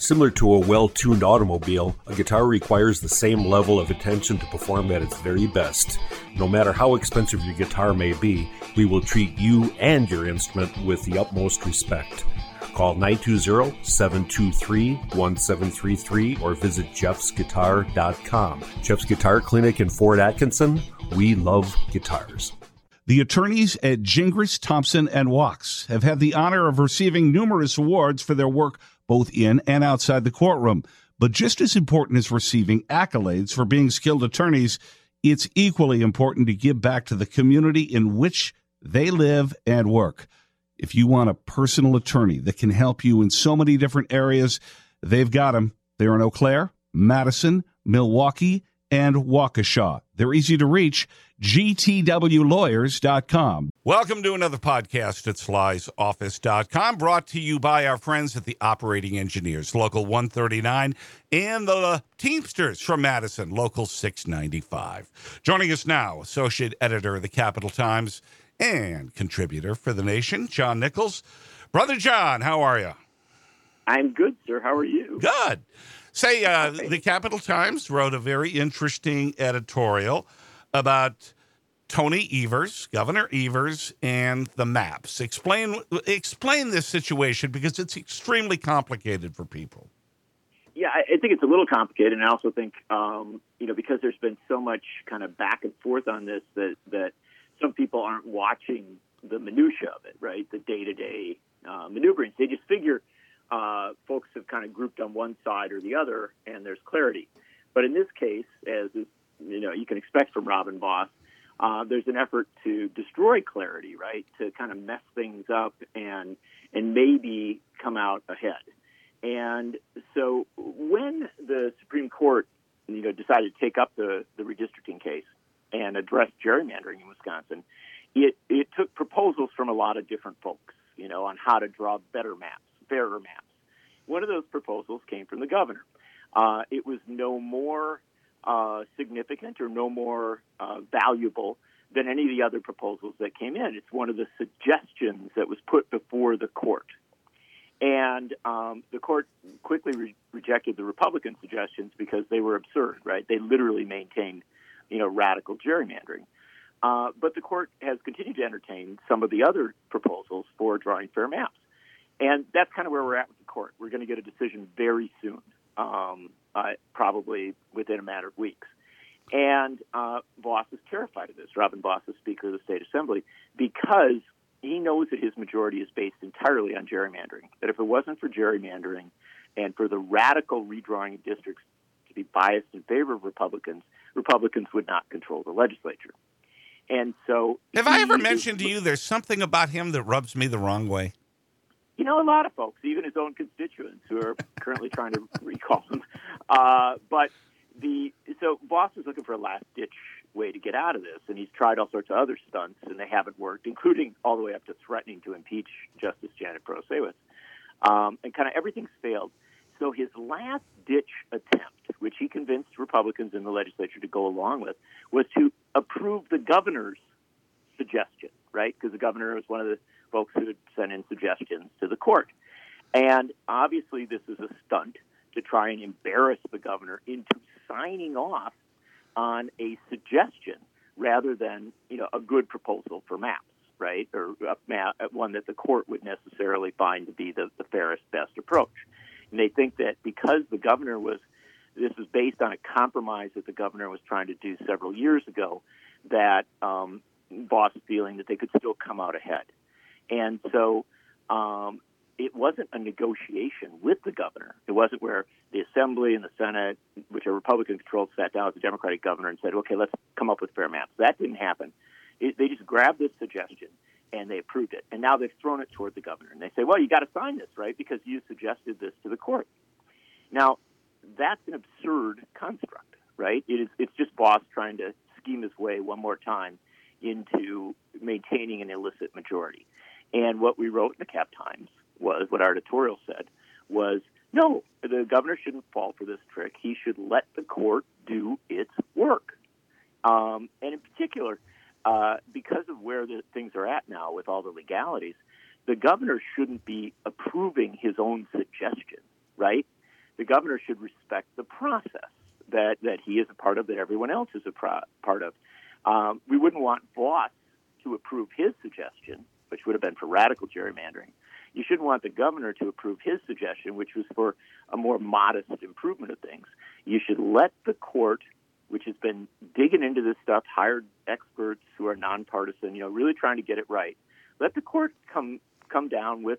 Similar to a well tuned automobile, a guitar requires the same level of attention to perform at its very best. No matter how expensive your guitar may be, we will treat you and your instrument with the utmost respect. Call 920 723 1733 or visit jeffsguitar.com. Jeff's Guitar Clinic in Fort Atkinson. We love guitars. The attorneys at Gingras, Thompson, and Wachs have had the honor of receiving numerous awards for their work both in and outside the courtroom. But just as important as receiving accolades for being skilled attorneys, it's equally important to give back to the community in which they live and work. If you want a personal attorney that can help you in so many different areas, they've got them. They're in Eau Claire, Madison, Milwaukee, and Waukesha. They're easy to reach gtwlawyers.com. Welcome to another podcast at slysoffice.com, brought to you by our friends at the Operating Engineers, Local 139, and the Teamsters from Madison, Local 695. Joining us now, Associate Editor of the Capital Times and contributor for The Nation, John Nichols. Brother John, how are you? I'm good, sir. How are you? Good. Say, uh, the Capital Times wrote a very interesting editorial about Tony Evers, Governor Evers, and the maps. Explain explain this situation because it's extremely complicated for people. Yeah, I, think it's a little complicated, and I also think um, you know because there's been so much kind of back and forth on this that that some people aren't watching the minutia of it, right? The day to day maneuverings. They just figure uh, folks have kind of grouped on one side or the other, and there's clarity. But in this case, as is you know you can expect from Robin Vos. Uh, there's an effort to destroy clarity, right? To kind of mess things up and and maybe come out ahead. And so when the Supreme Court, you know, decided to take up the the redistricting case and address gerrymandering in Wisconsin, it it took proposals from a lot of different folks, you know, on how to draw better maps, fairer maps. One of those proposals came from the governor. Uh, it was no more uh, significant or no more uh, valuable than any of the other proposals that came in. It's one of the suggestions that was put before the court. And um, the court quickly re- rejected the Republican suggestions because they were absurd, right? They literally maintained, you know, radical gerrymandering. Uh, but the court has continued to entertain some of the other proposals for drawing fair maps. And that's kind of where we're at with the court. We're going to get a decision very soon. Um, uh, probably within a matter of weeks. And uh, Vos is terrified of this. Robin Vos is Speaker of the State Assembly because he knows that his majority is based entirely on gerrymandering. That if it wasn't for gerrymandering and for the radical redrawing of districts to be biased in favor of Republicans, Republicans would not control the legislature. And so, have I ever mentioned to you there's something about him that rubs me the wrong way? You know, a lot of folks, even his own constituents, who are currently trying to recall him. Uh, but the so Vos is looking for a last ditch way to get out of this, and he's tried all sorts of other stunts, and they haven't worked, including all the way up to threatening to impeach Justice Janet Protasiewicz. Um, and kind of everything's failed. So his last ditch attempt, which he convinced Republicans in the legislature to go along with, was to approve the governor's suggestion, right? Because the governor was one of the folks who had sent in suggestions to the court. And obviously, this is a stunt to try and embarrass the governor into signing off on a suggestion rather than you know a good proposal for maps, right, or a map, one that the court would necessarily find to be the, the fairest, best approach. And they think that because the governor was this is based on a compromise that the governor was trying to do several years ago, that um, Vos feeling that they could still come out ahead. And so um, it wasn't a negotiation with the governor. It wasn't where the Assembly and the Senate, which are Republican controlled, sat down with the Democratic governor and said, okay, let's come up with fair maps. That didn't happen. It, they just grabbed this suggestion and they approved it. And now they've thrown it toward the governor. And they say, well, you got to sign this, right? Because you suggested this to the court. Now, that's an absurd construct, right? It is, it's just Vos trying to scheme his way one more time into maintaining an illicit majority. And what we wrote in the Cap Times was what our editorial said was no, the governor shouldn't fall for this trick. He should let the court do its work. Um, and in particular, uh, because of where the things are at now with all the legalities, the governor shouldn't be approving his own suggestion, right? The governor should respect the process that, that he is a part of, that everyone else is a pro- part of. Um, we wouldn't want Vos to approve his suggestion, which would have been for radical gerrymandering. You shouldn't want the governor to approve his suggestion, which was for a more modest improvement of things. You should let the court, which has been digging into this stuff, hired experts who are nonpartisan, you know, really trying to get it right. Let the court come come down with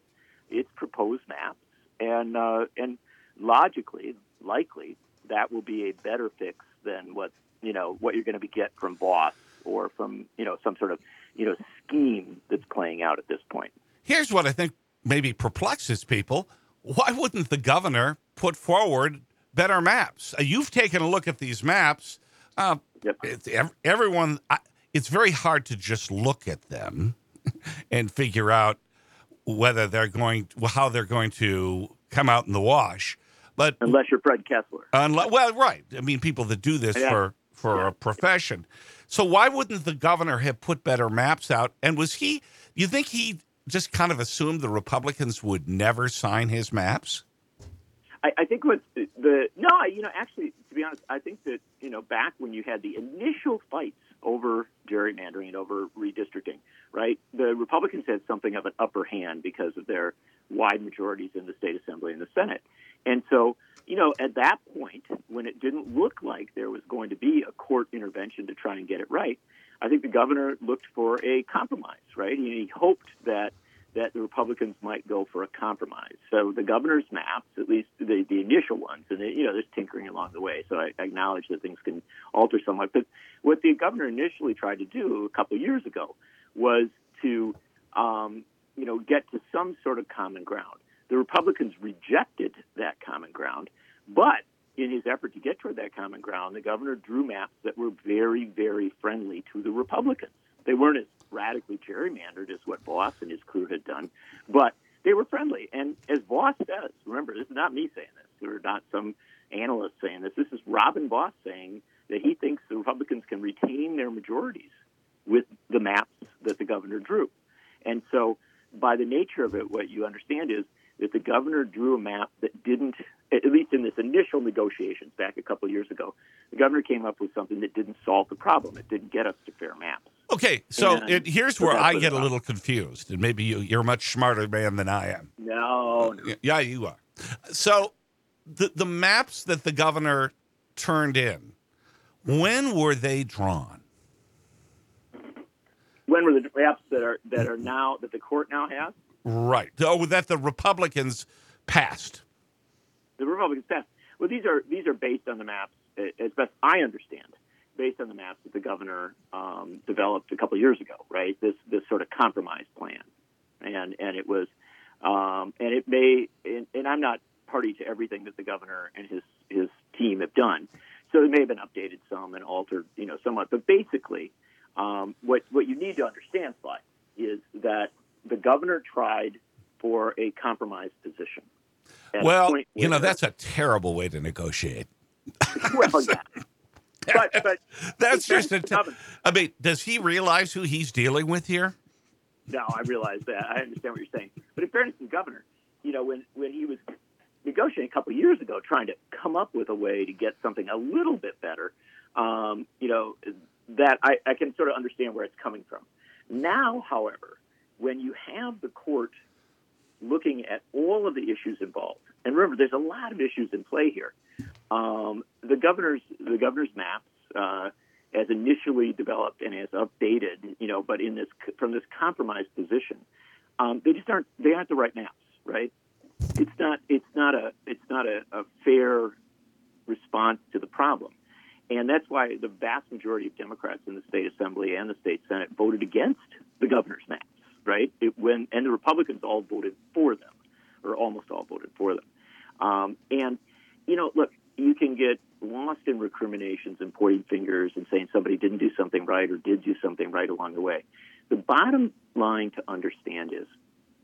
its proposed maps, and uh, and logically, likely, that will be a better fix than what you know what you're going to be get from Vos or from you know some sort of you know scheme that's playing out at this point. Here's what I think maybe perplexes people. Why wouldn't the governor put forward better maps? Uh, you've taken a look at these maps. Uh, Yep. it's, everyone, I, it's very hard to just look at them and figure out whether they're going, how they're going to come out in the wash. But Unless you're Fred Kessler. Unless, well, right. I mean, people that do this Yeah. for for a profession. So why wouldn't the governor have put better maps out? And was he? You think he just kind of assumed the Republicans would never sign his maps? I, I think what the, no, you know, actually, to be honest, I think that you know, back when you had the initial fights over gerrymandering and over redistricting, right? The Republicans had something of an upper hand because of their wide majorities in the state assembly and the Senate, and so you know, at that point, when it didn't look like there was going to be a court intervention to try and get it right, I think the governor looked for a compromise, right? He, hoped that that the Republicans might go for a compromise. So the governor's maps, at least the, the initial ones, and you know, there's tinkering along the way. So I, I acknowledge that things can alter somewhat. But what the governor initially tried to do a couple years ago was to, um, you know, get to some sort of common ground. The Republicans rejected that common ground, but in his effort to get toward that common ground, the governor drew maps that were very, very friendly to the Republicans. They weren't as radically gerrymandered as what Vos and his crew had done, but they were friendly. And as Vos says, remember, this is not me saying this, or not some analyst saying this. This is Robin Vos saying that he thinks the Republicans can retain their majorities with the maps that the governor drew. And so, by the nature of it, what you understand is that the governor drew a map that didn't, at least in this initial negotiations back a couple of years ago, the governor came up with something that didn't solve the problem. It didn't get us to fair maps. Okay, so And it, here's so where I get a little confused, and maybe you, you're a much smarter man than I am. No, no. Yeah, you are. So the the maps that the governor turned in, when were they drawn? When were the maps that are that are now that the court now has? Right. Oh, that the Republicans passed. The Republicans passed. Well, these are these are based on the maps, as best I understand, based on the maps that the governor um, developed a couple of years ago. Right. This this sort of compromise plan, and and it was, um, and it may, and, and I'm not party to everything that the governor and his his team have done, so it may have been updated some and altered, you know, somewhat. But basically, um, what what you need to understand, Sly, is that the governor tried for a compromise position. Well, you know that's a terrible way to negotiate. well, yeah. But but That's just a. to the Te- governor- I mean, does he realize who he's dealing with here? no, I realize that. I understand what you're saying. But in fairness to the governor, you know, when when he was negotiating a couple of years ago, trying to come up with a way to get something a little bit better, um, you know, that I, I can sort of understand where it's coming from. Now, however, when you have the court looking at all of the issues involved, and remember, there's a lot of issues in play here. Um, the governor's the governor's maps, uh, as initially developed and as updated, you know, but in this from this compromised position, um, they just aren't they aren't the right maps, right? It's not it's not a it's not a, a fair response to the problem. And that's why the vast majority of Democrats in the state assembly and the state senate voted against the governor's maps, right? It, when and the Republicans all voted for them, or almost all voted for them. Um, and you know, look, you can get lost in recriminations and pointing fingers and saying somebody didn't do something right or did do something right along the way. The bottom line to understand is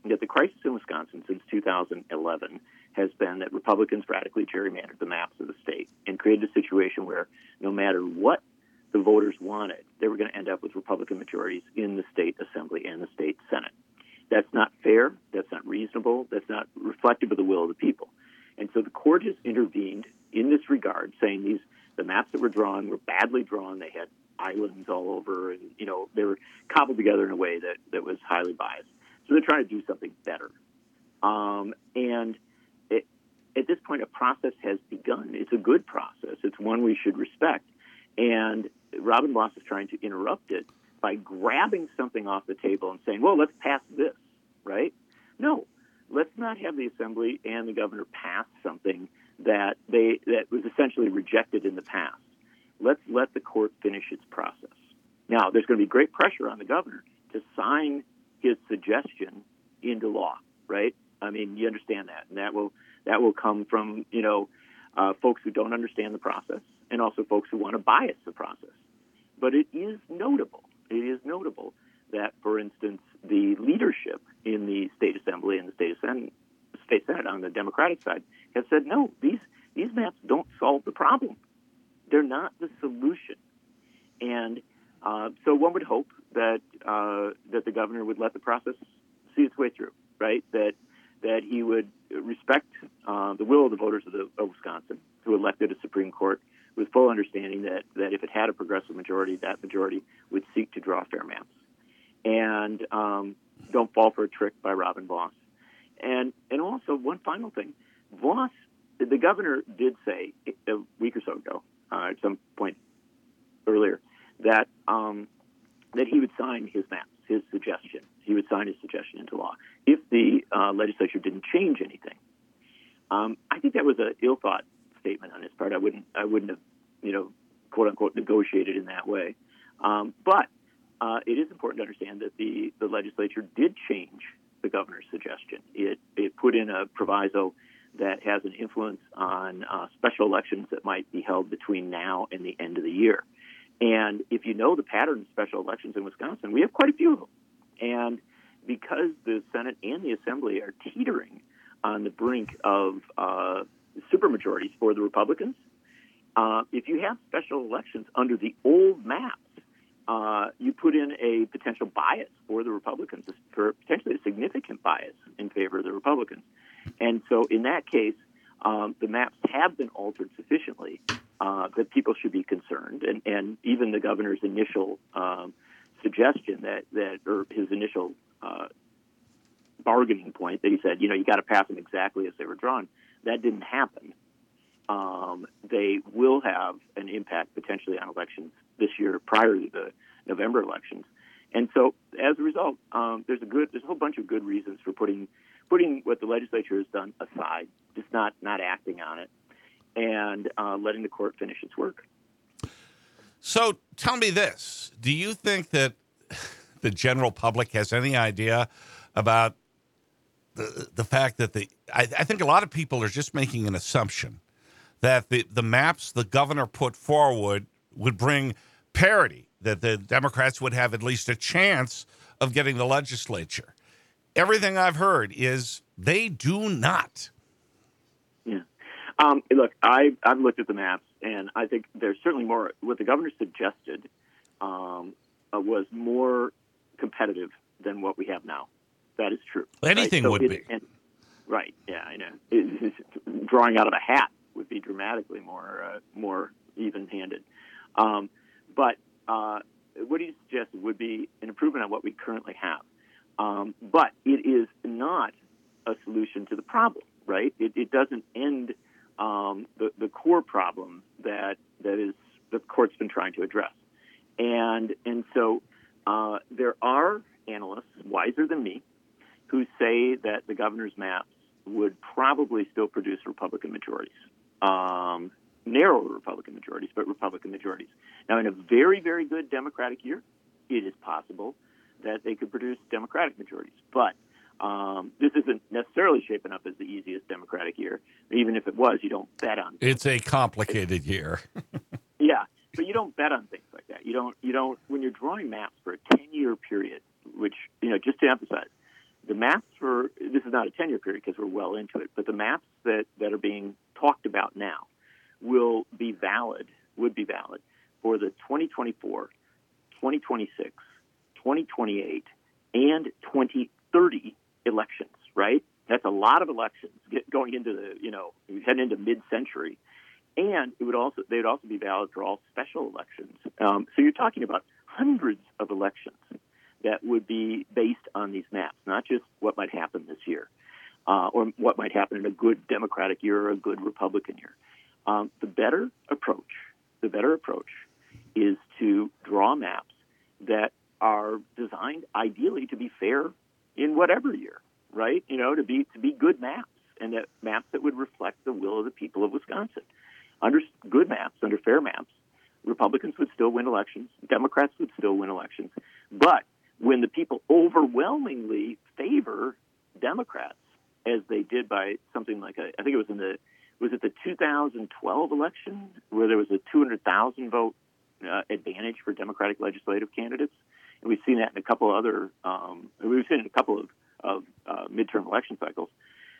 that the crisis in Wisconsin since 2011 has been that Republicans radically gerrymandered the maps of the state and created a situation where no matter what the voters wanted, they were going to end up with Republican majorities in the state assembly and the state senate. That's not fair. That's not reasonable. That's not reflective of the will of the people. And so the court has intervened in this regard, saying these the maps that were drawn were badly drawn. They had islands all over, and you know they were cobbled together in a way that that was highly biased. So they're trying to do something better. Um, and it, at this point, a process has begun. It's a good process. It's one we should respect. And Robin Vos is trying to interrupt it by grabbing something off the table and saying, "Well, let's pass this." Right? No, let's not have the assembly and the governor pass something that they that was essentially rejected in the past. Let's let the court finish its process. Now, there's going to be great pressure on the governor to sign his suggestion into law, right? I mean, you understand that, and that will that will come from you know uh, folks who don't understand the process, and also folks who want to bias the process. But it is notable. It is notable that, for instance, the leadership in the state assembly and the state senate, state senate on the Democratic side has said no. These these maps don't solve the problem. They're not the solution, and uh, so one would hope that uh, that the governor would let the process see its way through, right? That that he would respect uh, the will of the voters of, the, of Wisconsin, who elected a Supreme Court with full understanding that that if it had a progressive majority, that majority would seek to draw fair maps, and um, don't fall for a trick by Robin Vos. And and also one final thing, Vos, the governor did say a week or so ago, uh, at some point earlier, that um, that he would sign his maps, his suggestion. He would sign his suggestion into law if the uh, legislature didn't change anything. Um, I think that was an ill-thought statement on his part. I wouldn't, I wouldn't have, you know, quote unquote, negotiated in that way. Um, but uh, it is important to understand that the, the legislature did change the governor's suggestion. It, it put in a proviso that has an influence on uh, special elections that might be held between now and the end of the year. And if you know the pattern of special elections in Wisconsin, we have quite a few of them. And because the Senate and the Assembly are teetering on the brink of uh, supermajorities for the Republicans, uh, if you have special elections under the old maps, uh, you put in a potential bias for the Republicans, for potentially a significant bias in favor of the Republicans. And so, in that case, um, the maps have been altered sufficiently uh, that people should be concerned, and, and even the governor's initial um, suggestion that that or his initial uh, bargaining point that he said, you know, you got to pass them exactly as they were drawn. That didn't happen. Um, they will have an impact potentially on elections this year prior to the November elections, and so as a result, um, there's a good there's a whole bunch of good reasons for putting putting what the legislature has done aside, just not not acting on it, and uh, letting the court finish its work. So tell me this: Do you think that the general public has any idea about the the fact that the I, I think a lot of people are just making an assumption that the the maps the governor put forward would bring parity, that the Democrats would have at least a chance of getting the legislature. Everything I've heard is they do not. Yeah. Um, look, I, I've looked at the maps, and I think there's certainly more. What the governor suggested um, uh, was more competitive than what we have now. That is true. Anything right? so would it, be. And, right. Yeah, I know. It, drawing out of a hat would be dramatically more uh, more even-handed. Um, but uh, what he suggested would be an improvement on what we currently have. Um, but it is not a solution to the problem, right? It, it doesn't end um, the, the core problem that that is the court's been trying to address. And and so uh, there are analysts wiser than me who say that the governor's maps would probably still produce Republican majorities, um, narrower Republican majorities, but Republican majorities. Now, in a very very good Democratic year, it is possible that they could produce Democratic majorities. But um, this isn't necessarily shaping up as the easiest Democratic year. Even if it was, you don't bet on. It's a complicated year. yeah, but you don't bet on things like that. You don't. You don't. When you're drawing maps for a 10-year period, which you know, just to emphasize, the maps for this is not a 10-year period because we're well into it, but the maps that that are being talked about now will be valid. Would be valid for the 2024, 2026, 2028, and 2030 elections, right? That's a lot of elections going into the you know heading into mid-century, and it would also they would also be valid for all special elections. Um, so you're talking about hundreds of elections that would be based on these maps, not just what might happen this year uh, or what might happen in a good Democratic year or a good Republican year. Um, the better approach, the better approach, is to draw maps that are designed ideally to be fair in whatever year, right? You know, to be to be good maps and that maps that would reflect the will of the people of Wisconsin. Under good maps, under fair maps, Republicans would still win elections, Democrats would still win elections, but when the people overwhelmingly favor Democrats, as they did by something like a, I think it was in the, was it the 2012 election where there was a 200,000 vote uh, advantage for Democratic legislative candidates, and we've seen that in a couple other, um, we've seen in a couple of, of uh, midterm election cycles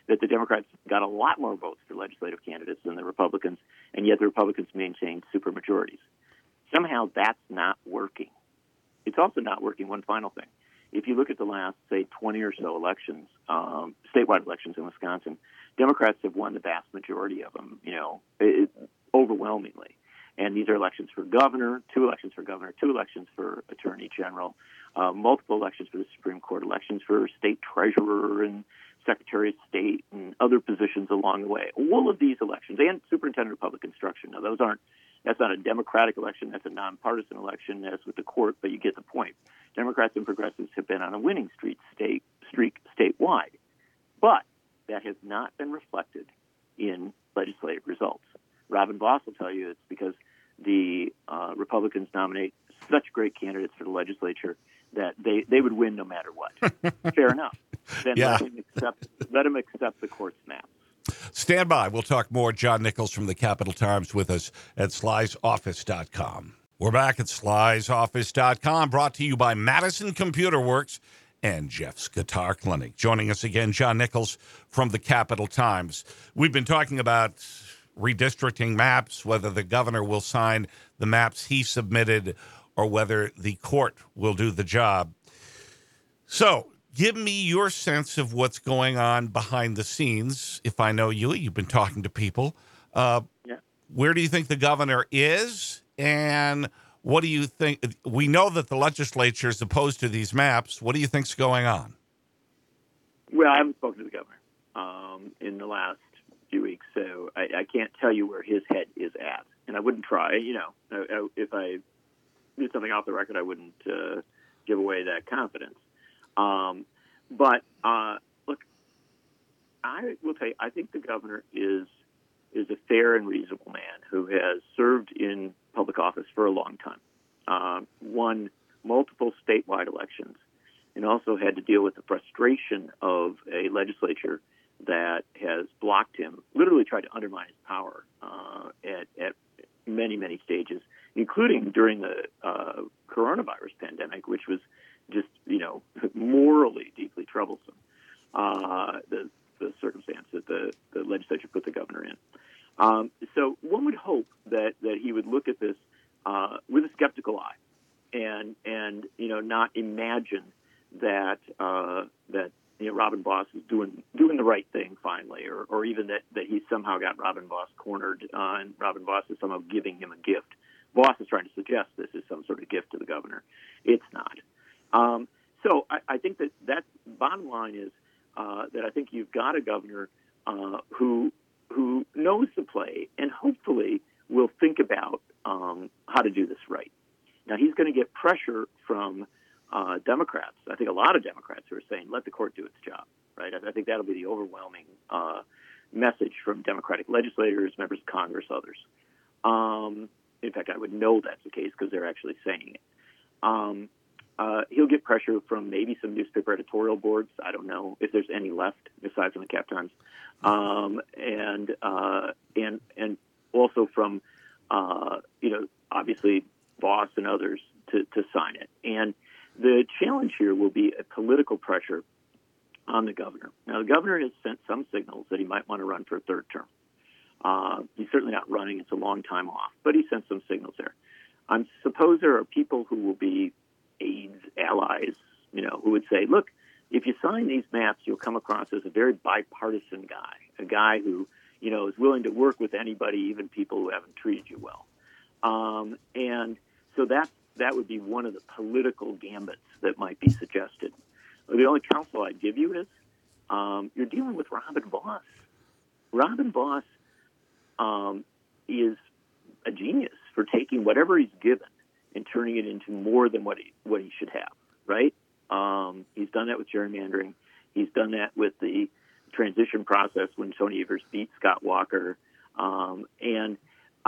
that the Democrats got a lot more votes for legislative candidates than the Republicans, and yet the Republicans maintained supermajorities. Somehow that's not working. It's also not working. One final thing. If you look at the last, say, 20 or so elections, um, statewide elections in Wisconsin, Democrats have won the vast majority of them, you know, it, overwhelmingly. And these are elections for governor, two elections for governor, two elections for attorney general, uh, multiple elections for the Supreme Court, elections for state treasurer and secretary of state and other positions along the way. All of these elections and superintendent of public instruction. Now, those aren't that's not a democratic election. That's a nonpartisan election, as with the court. But you get the point. Democrats and progressives have been on a winning streak, state streak statewide, but that has not been reflected in legislative results. Robin Vos will tell you it's because the uh, Republicans nominate such great candidates for the legislature that they, they would win no matter what. Fair enough. Then yeah. let, them accept, let them accept the court's map. Stand by. We'll talk more. John Nichols from the Capital Times with us at slysoffice.com. We're back at slysoffice.com, brought to you by Madison Computer Works and Jeff's Guitar Clinic. Joining us again, John Nichols from the Capital Times. We've been talking about redistricting maps, whether the governor will sign the maps he submitted or whether the court will do the job. So, give me your sense of what's going on behind the scenes. If I know you, you've been talking to people. Uh, yeah. Where do you think the governor is? And what do you think? We know that the legislature is opposed to these maps. What do you think's going on? Well, I haven't spoken to the governor um, in the last few weeks, so I, I, can't tell you where his head is at. And I wouldn't try. You know, if I did something off the record, I wouldn't uh, give away that confidence. Um, but uh, look, I will tell you, I think the governor is is a fair and reasonable man who has served in public office for a long time, uh, won multiple statewide elections, and also had to deal with the frustration of a legislature that has blocked him, literally tried to undermine his power uh, at, at many, many stages, including during the uh, coronavirus pandemic, which was just you know morally deeply troublesome. Uh, the the circumstance that the, the legislature put the governor in. Um, so one would hope that that he would look at this uh, with a skeptical eye, and and you know not imagine that uh, that you know Robin Vos is doing doing the right thing finally, or or even that that he somehow got Robin Vos cornered uh, and Robin Vos is somehow giving him a gift. Vos is trying to suggest this is some sort of gift to the governor. It's not. Um, so I, I, think that that bottom line is uh, that I think you've got a governor uh, who who knows the play and hopefully will think about um, how to do this right. Now he's going to get pressure from uh, Democrats. I think a lot of Democrats who are saying let the court do its job. Right. I, I think that'll be the overwhelming uh, message from Democratic legislators, members of Congress, others. Um, in fact, I would know that's the case because they're actually saying it. Um, uh, he'll get pressure from maybe some newspaper editorial boards. I don't know if there's any left aside from the Cap Times, um, and uh, and and also from uh, you know obviously Vos and others to, to sign it. And the challenge here will be a political pressure on the governor. Now the governor has sent some signals that he might want to run for a third term. Uh, he's certainly not running; it's a long time off, but he sent some signals there. I suppose there are people who will be aides, allies, you know, who would say, look, if you sign these maps, you'll come across as a very bipartisan guy, a guy who, you know, is willing to work with anybody, even people who haven't treated you well. Um, and so that that would be one of the political gambits that might be suggested. The only counsel I'd give you is um, you're dealing with Robin Vos. Robin Vos um, is a genius for taking whatever he's given and turning it into more than what he what he should have. Right? Um, he's done that with gerrymandering. He's done that with the transition process when Tony Evers beat Scott Walker. Um, and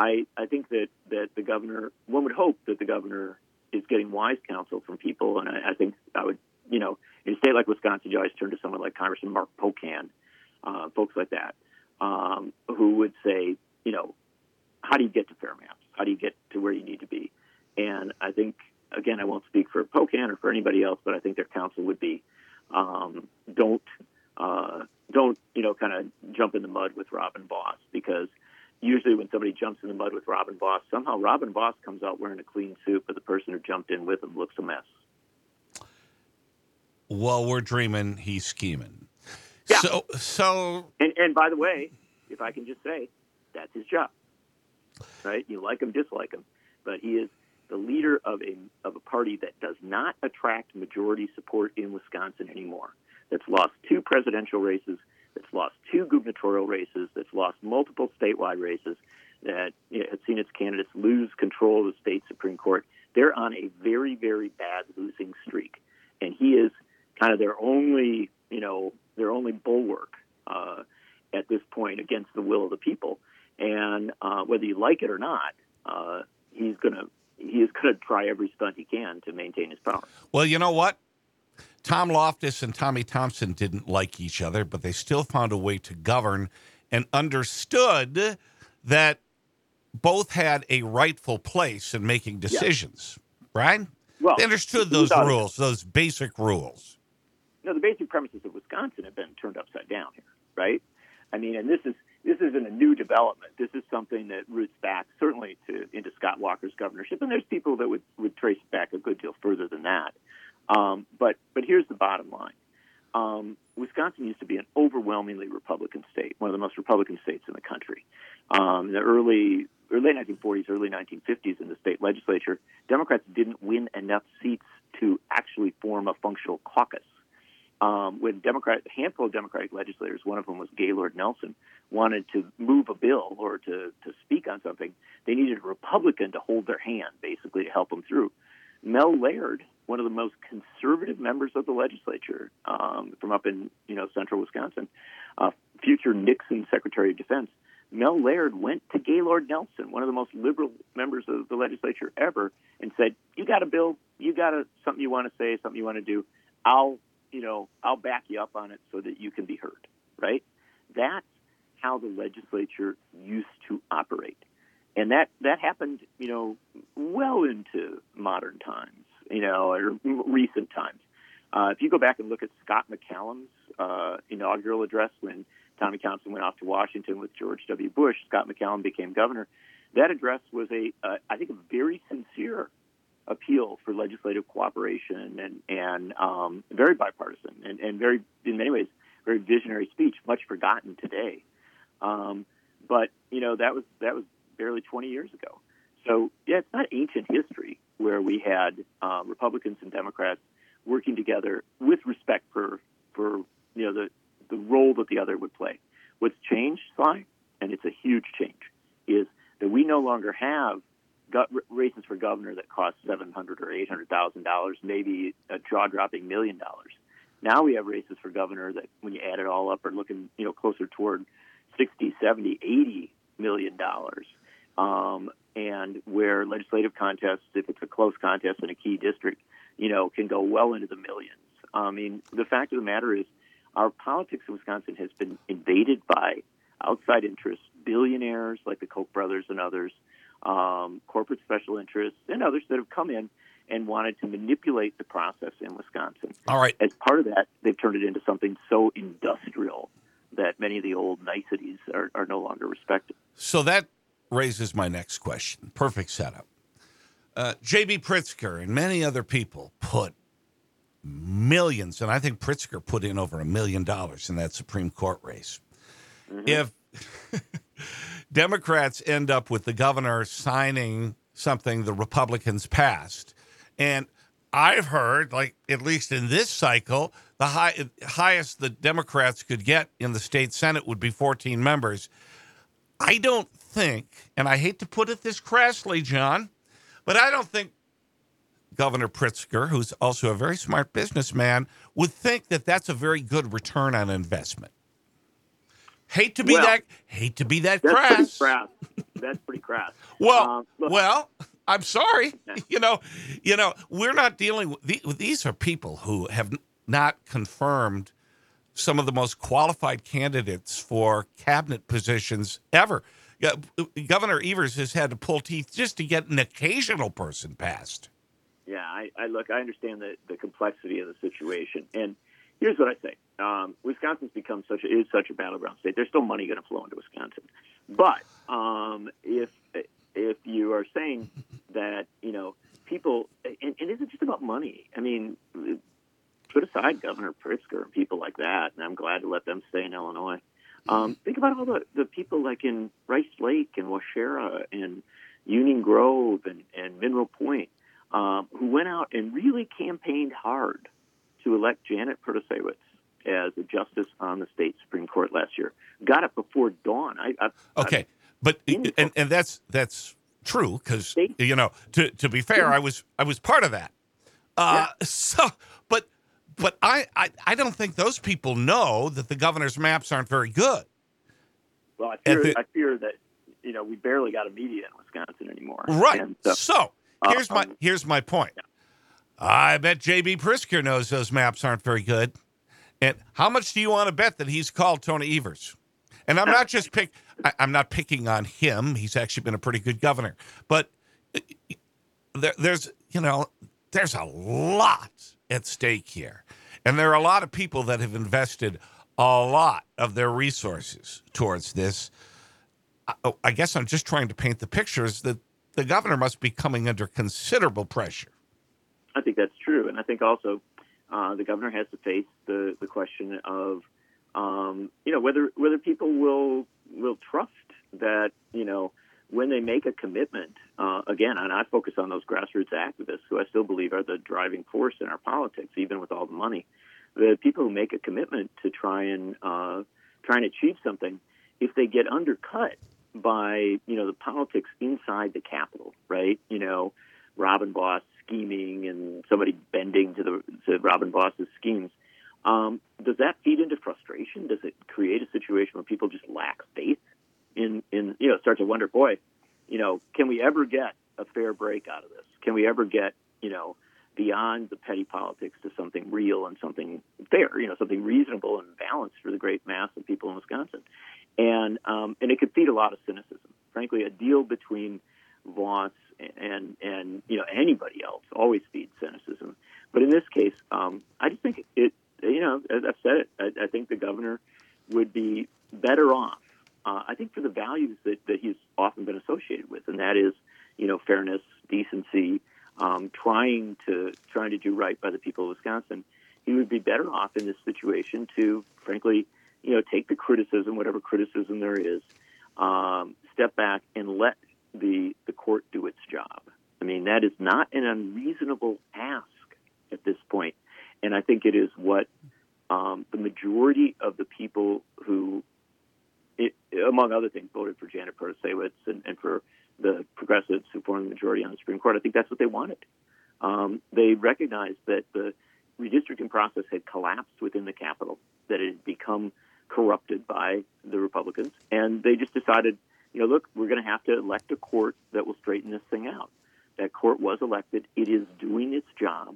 I, I think that, that the governor, one would hope that the governor is getting wise counsel from people. And I, I think I would, you know, in a state like Wisconsin, you always turn to someone like Congressman Mark Pocan, uh, folks like that, um, who would say, you know, how do you get to fair maps? How do you get to where you need to be? And I think, again, I won't speak for Pocan or for anybody else, but I think their counsel would be um, don't, uh, don't, you know, kind of jump in the mud with Robin Vos because usually when somebody jumps in the mud with Robin Vos, somehow Robin Vos comes out wearing a clean suit, but the person who jumped in with him looks a mess. Well, we're dreaming, he's scheming. Yeah. So, so And, and by the way, if I can just say, that's his job. Right? You like him, dislike him, but he is the leader of a of a party that does not attract majority support in Wisconsin anymore. That's lost two presidential races, that's lost two gubernatorial races, that's lost multiple statewide races, that you know, has seen its candidates lose control of the state supreme court. They're on a very very bad losing streak, and he is kind of their only you know their only bulwark uh, at this point against the will of the people. And uh, whether you like it or not, uh, he's gonna he is going to try every stunt he can to maintain his power. Well, you know what? Tom Loftus and Tommy Thompson didn't like each other, but they still found a way to govern and understood that both had a rightful place in making decisions, right? Well, They understood those rules, those basic rules. No, the basic premises of Wisconsin have been turned upside down here, right? I mean, and this is this isn't a new development. This is something that roots back certainly to into Scott Walker's governorship, and there's people that would would trace it back a good deal further than that. Um, but but here's the bottom line: um, Wisconsin used to be an overwhelmingly Republican state, one of the most Republican states in the country. Um, in the early or late 1940s, early 1950s in the state legislature, Democrats didn't win enough seats to actually form a functional caucus um, when Democrat, a handful of Democratic legislators, one of whom was Gaylord Nelson, wanted to move a bill or to, to speak on something, they needed a Republican to hold their hand, basically, to help them through. Mel Laird, one of the most conservative members of the legislature um, from up in you know central Wisconsin, uh, future Nixon Secretary of Defense, Mel Laird went to Gaylord Nelson, one of the most liberal members of the legislature ever, and said, "You got a bill, you got a, something you want to say, something you want to do. I'll you know, I'll back you up on it so that you can be heard, right? That's how the legislature used to operate. And that, that happened, you know, well into modern times, you know, or recent times. Uh, if you go back and look at Scott McCallum's uh, inaugural address when Tommy Thompson went off to Washington with George W. Bush, Scott McCallum became governor. That address was a, uh, I think, a very sincere appeal for legislative cooperation and and um, very bipartisan and, and very in many ways very visionary speech, much forgotten today. Um, but you know that was that was barely 20 years ago. So yeah, it's not ancient history where we had uh, Republicans and Democrats working together with respect for for you know the the role that the other would play. What's changed, Sly, and it's a huge change, is that we no longer have races for governor that cost seven hundred or eight hundred thousand dollars, maybe a jaw-dropping million dollars. Now we have races for governor that, when you add it all up, are looking you know closer toward sixty, seventy, eighty million dollars. Um, and where legislative contests, if it's a close contest in a key district, you know, can go well into the millions. I mean, the fact of the matter is, our politics in Wisconsin has been invaded by outside interests, billionaires like the Koch brothers and others, um, corporate special interests, and others that have come in and wanted to manipulate the process in Wisconsin. All right. As part of that, they've turned it into something so industrial that many of the old niceties are, are no longer respected. So that raises my next question. Perfect setup. Uh, J.B. Pritzker and many other people put millions, and I think Pritzker put in over a million dollars in that Supreme Court race. If Democrats end up with the governor signing something the Republicans passed, and I've heard, like at least in this cycle, the high, highest the Democrats could get in the state Senate would be 14 members. I don't think, and I hate to put it this crassly, John, but I don't think Governor Pritzker, who's also a very smart businessman, would think that that's a very good return on investment. Hate to be Well, that hate to be that That's crass. pretty crass. That's pretty crass. Well, Um, well, I'm sorry. You know, you know, we're not dealing with these are people who have not confirmed some of the most qualified candidates for cabinet positions ever. Yeah, Governor Evers has had to pull teeth just to get an occasional person passed. Yeah, I, I look. I understand the, the complexity of the situation, and here's what I say: um, Wisconsin's become such a is such a battleground state. There's still money going to flow into Wisconsin, but um, if if you are saying that you know people, and, and it isn't just about money. I mean, put aside Governor Pritzker and people like that, and I'm glad to let them stay in Illinois. Um, think about all the, the people like in Rice Lake and Waushara and Union Grove and, and Mineral Point um, who went out and really campaigned hard to elect Janet Protasiewicz as a justice on the state Supreme Court last year. Got it before dawn. I, I, Okay, but and, and that's that's true because you know to to be fair, I was I was part of that. Uh, So, but I, I I don't think those people know that the governor's maps aren't very good. well, I fear, the- I fear that you know we barely got a media in Wisconsin anymore. Right. So, So here's my um, here's my point. I bet JB Pritzker knows those maps aren't very good. And how much do you want to bet that he's called Tony Evers? And I'm not just pick I, I'm not picking on him. He's actually been a pretty good governor. But uh, there, there's you know there's a lot at stake here, and there are a lot of people that have invested a lot of their resources towards this. I, oh, guess I'm just trying to paint the pictures that the governor must be coming under considerable pressure. I think that's true, and I think also uh, the governor has to face the, the question of um, you know whether whether people will will trust that you know when they make a commitment uh, again, and I focus on those grassroots activists who I still believe are the driving force in our politics, even with all the money. The people who make a commitment to try and uh, try and achieve something, if they get undercut by you know the politics inside the Capitol, right? You know, Robin Vos scheming and somebody bending to the to Robin Vos's schemes. Um, does that feed into frustration? Does it create a situation where people just lack faith in in you know start to wonder, boy, you know, can we ever get a fair break out of this? Can we ever get you know beyond the petty politics to something real and something fair? You know, something reasonable and balanced for the great mass of people in Wisconsin. And um, and it could feed a lot of cynicism. Frankly, a deal between Vos and and you know anybody else always feeds cynicism. But in this case, um, I just think it. You know, as I've said it, I, I think the governor would be better off. Uh, I think for the values that, that he's often been associated with, and that is, you know, fairness, decency, um, trying to trying to do right by the people of Wisconsin. He would be better off in this situation to, frankly, you know, take the criticism, whatever criticism there is, um, step back and let the the court do its job. I mean, that is not an unreasonable ask at this point, and I think it is what um, the majority of the people who, it, among other things, voted for Janet Protasiewicz and, and for the progressives who formed the majority on the Supreme Court. I think that's what they wanted. Um, they recognized that the redistricting process had collapsed within the Capitol, that it had become corrupted by the Republicans, and they just decided, you know, look, we're going to have to elect a court that will straighten this thing out. That court was elected; it is doing its job.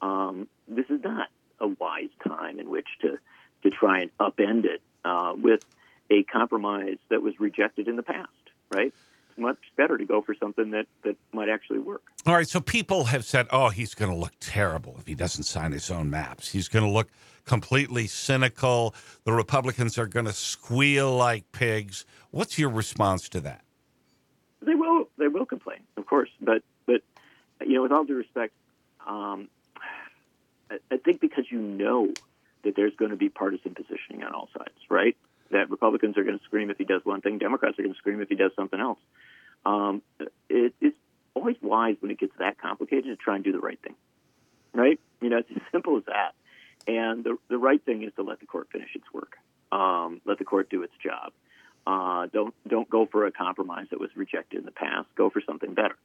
Um, this is not a wise time in which to to try and upend it uh, with a compromise that was rejected in the past. Right? It's much better to go for something that that might actually work. All right, so people have said, "Oh, he's going to look terrible if he doesn't sign his own maps. He's going to look completely cynical. The Republicans are going to squeal like pigs." What's your response to that? They will. They will complain, of course. But but you know, with all due respect, um, I think because you know that there's going to be partisan positioning on all sides, right? That Republicans are going to scream if he does one thing, Democrats are going to scream if he does something else. Um, it, it's always wise when it gets that complicated to try and do the right thing, right? You know, it's as simple as that. And the the right thing is to let the court finish its work. Um, let the court do its job. Uh, don't don't go for a compromise that was rejected in the past. Go for something better.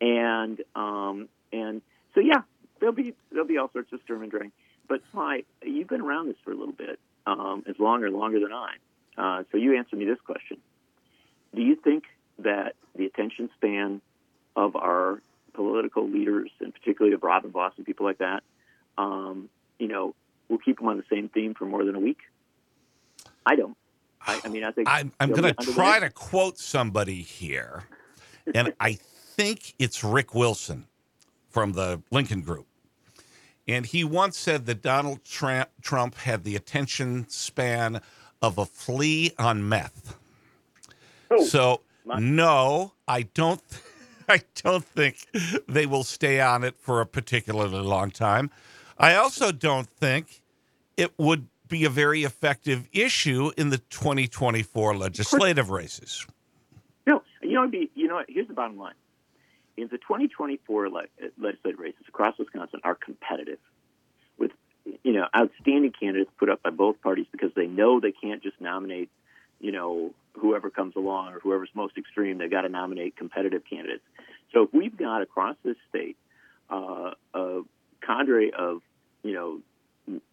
And um, and so yeah, there'll be there'll be all sorts of sturm and drang. But Sly, you've been around this for a little bit, um, as long or longer than I. Uh, so you answer me this question: Do you think that the attention span of our political leaders, and particularly of Robin Vos and people like that, um, you know, will keep them on the same theme for more than a week? I don't. I, I mean, I think I'm, I'm going to try to quote somebody here, and I think it's Rick Wilson from the Lincoln Group. And he once said that Donald Trump had the attention span of a flea on meth. Oh, so, my. no, I don't. I don't think they will stay on it for a particularly long time. I also don't think it would be a very effective issue in the 2024 legislative races. No, you know, be, you know, here's the bottom line: in the 2024 le- legislative races across Wisconsin are competitive, with you know outstanding candidates put up by both parties because they know they can't just nominate, you know, whoever comes along or whoever's most extreme. They've got to nominate competitive candidates. So if we've got across this state uh, a cadre of you know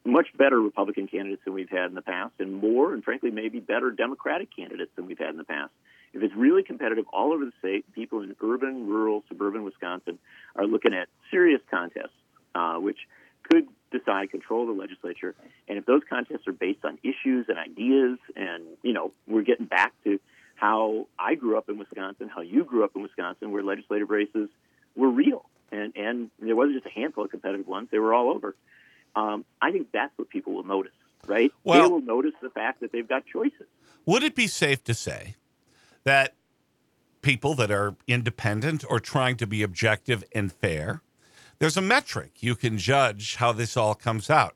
much better Republican candidates than we've had in the past, and more, and frankly, maybe better Democratic candidates than we've had in the past. If it's really competitive all over the state, people in urban, rural, suburban Wisconsin are looking at serious contests, uh, which could decide control of the legislature. And if those contests are based on issues and ideas, and you know, we're getting back to how I grew up in Wisconsin, how you grew up in Wisconsin, where legislative races were real, and and there wasn't just a handful of competitive ones; they were all over um, I think that's what people will notice, right? Well, they will notice the fact that they've got choices. Would it be safe to say that people that are independent or trying to be objective and fair, there's a metric you can judge how this all comes out.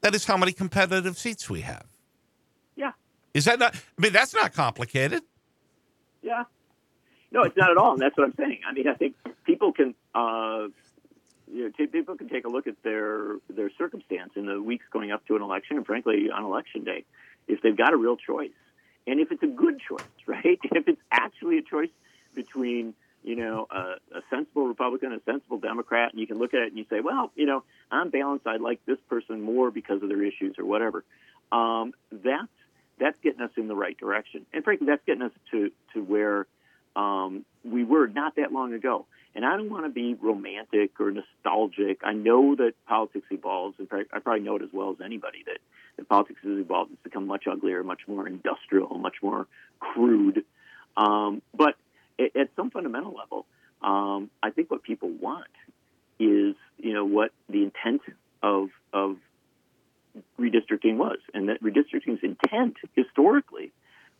That is how many competitive seats we have. Yeah. Is that not? I mean, that's not complicated. Yeah. No, it's not at all. And that's what I'm saying. I mean, I think people can uh, you know, t- people can take a look at their their circumstance in the weeks going up to an election, and frankly, on election day, if they've got a real choice, and if it's a good choice, right? If it's actually a choice between you know a, a sensible Republican, a sensible Democrat, and you can look at it and you say, well, you know, on balance, I like this person more because of their issues or whatever. Um, that's that's getting us in the right direction, and frankly, that's getting us to to where um, we were not that long ago. And I don't want to be romantic or nostalgic. I know that politics evolves. In fact, I probably know it as well as anybody that, that politics has evolved. It's become much uglier, much more industrial, much more crude. Um, but at, at some fundamental level, um, I think what people want is, you know, what the intent of of redistricting was, and that redistricting's intent historically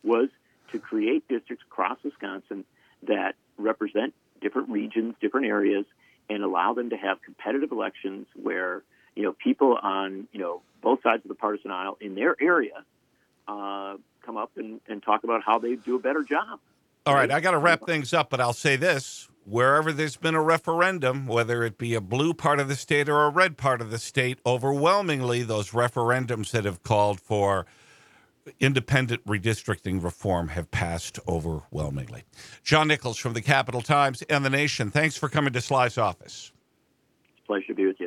was to create districts across Wisconsin that represent different regions, different areas, and allow them to have competitive elections where you know people on you know both sides of the partisan aisle in their area uh, come up and, and talk about how they do a better job. All right, I got to wrap things up, but I'll say this: wherever there's been a referendum, whether it be a blue part of the state or a red part of the state, overwhelmingly those referendums that have called for independent redistricting reform have passed overwhelmingly. John Nichols from the Capital Times and The Nation, thanks for coming to Sly's office. Pleasure to be with you.